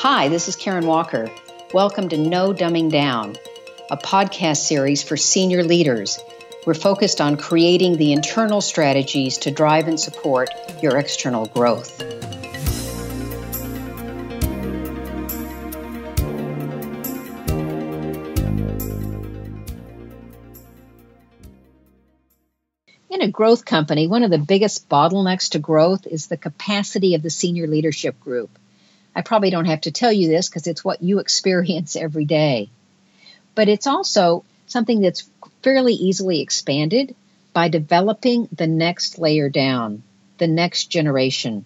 Hi, this is Karen Walker. Welcome to No Dumbing Down, a podcast series for senior leaders. We're focused on creating the internal strategies to drive and support your external growth. In a growth company, one of the biggest bottlenecks to growth is the capacity of the senior leadership group. I probably don't have to tell you this because it's what you experience every day. But it's also something that's fairly easily expanded by developing the next layer down, the next generation.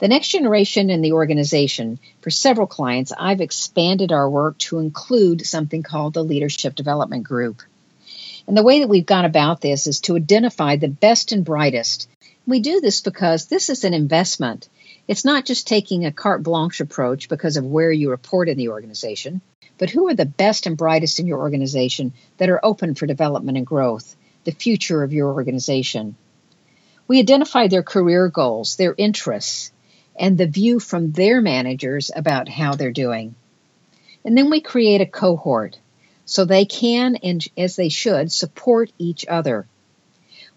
The next generation in the organization, for several clients, I've expanded our work to include something called the Leadership Development Group. And the way that we've gone about this is to identify the best and brightest. We do this because this is an investment. It's not just taking a carte blanche approach because of where you report in the organization, but who are the best and brightest in your organization that are open for development and growth, the future of your organization. We identify their career goals, their interests, and the view from their managers about how they're doing. And then we create a cohort so they can, and as they should, support each other.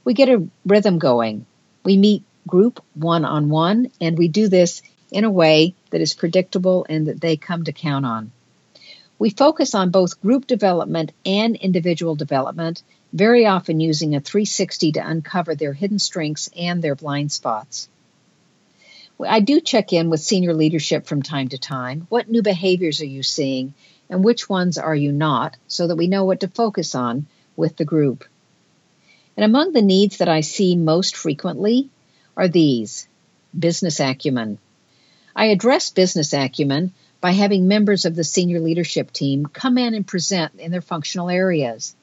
We get a rhythm going. We meet group one on one, and we do this in a way that is predictable and that they come to count on. We focus on both group development and individual development, very often using a 360 to uncover their hidden strengths and their blind spots. I do check in with senior leadership from time to time. What new behaviors are you seeing? and which ones are you not so that we know what to focus on with the group. And among the needs that I see most frequently are these business acumen. I address business acumen by having members of the senior leadership team come in and present in their functional areas.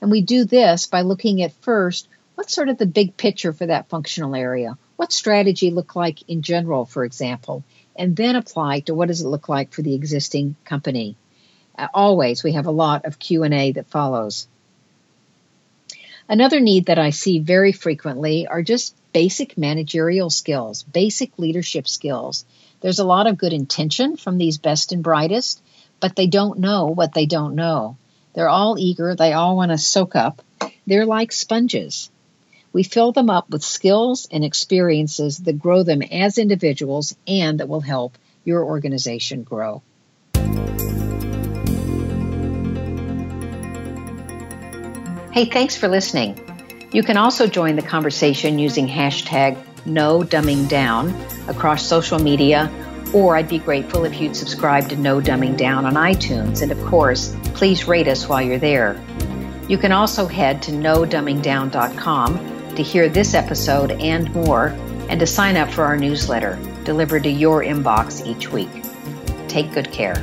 And we do this by looking at first what's sort of the big picture for that functional area? What strategy look like in general, for example, and then apply to what does it look like for the existing company. Uh, always, we have a lot of Q&A that follows. Another need that I see very frequently are just basic managerial skills, basic leadership skills. There's a lot of good intention from these best and brightest, but they don't know what they don't know. They're all eager, they all want to soak up. They're like sponges. We fill them up with skills and experiences that grow them as individuals and that will help your organization grow. Hey, thanks for listening. You can also join the conversation using hashtag no dumbing down across social media, or I'd be grateful if you'd subscribe to No Dumbing Down on iTunes. And of course, please rate us while you're there. You can also head to nodumbingdown.com to hear this episode and more, and to sign up for our newsletter delivered to your inbox each week. Take good care.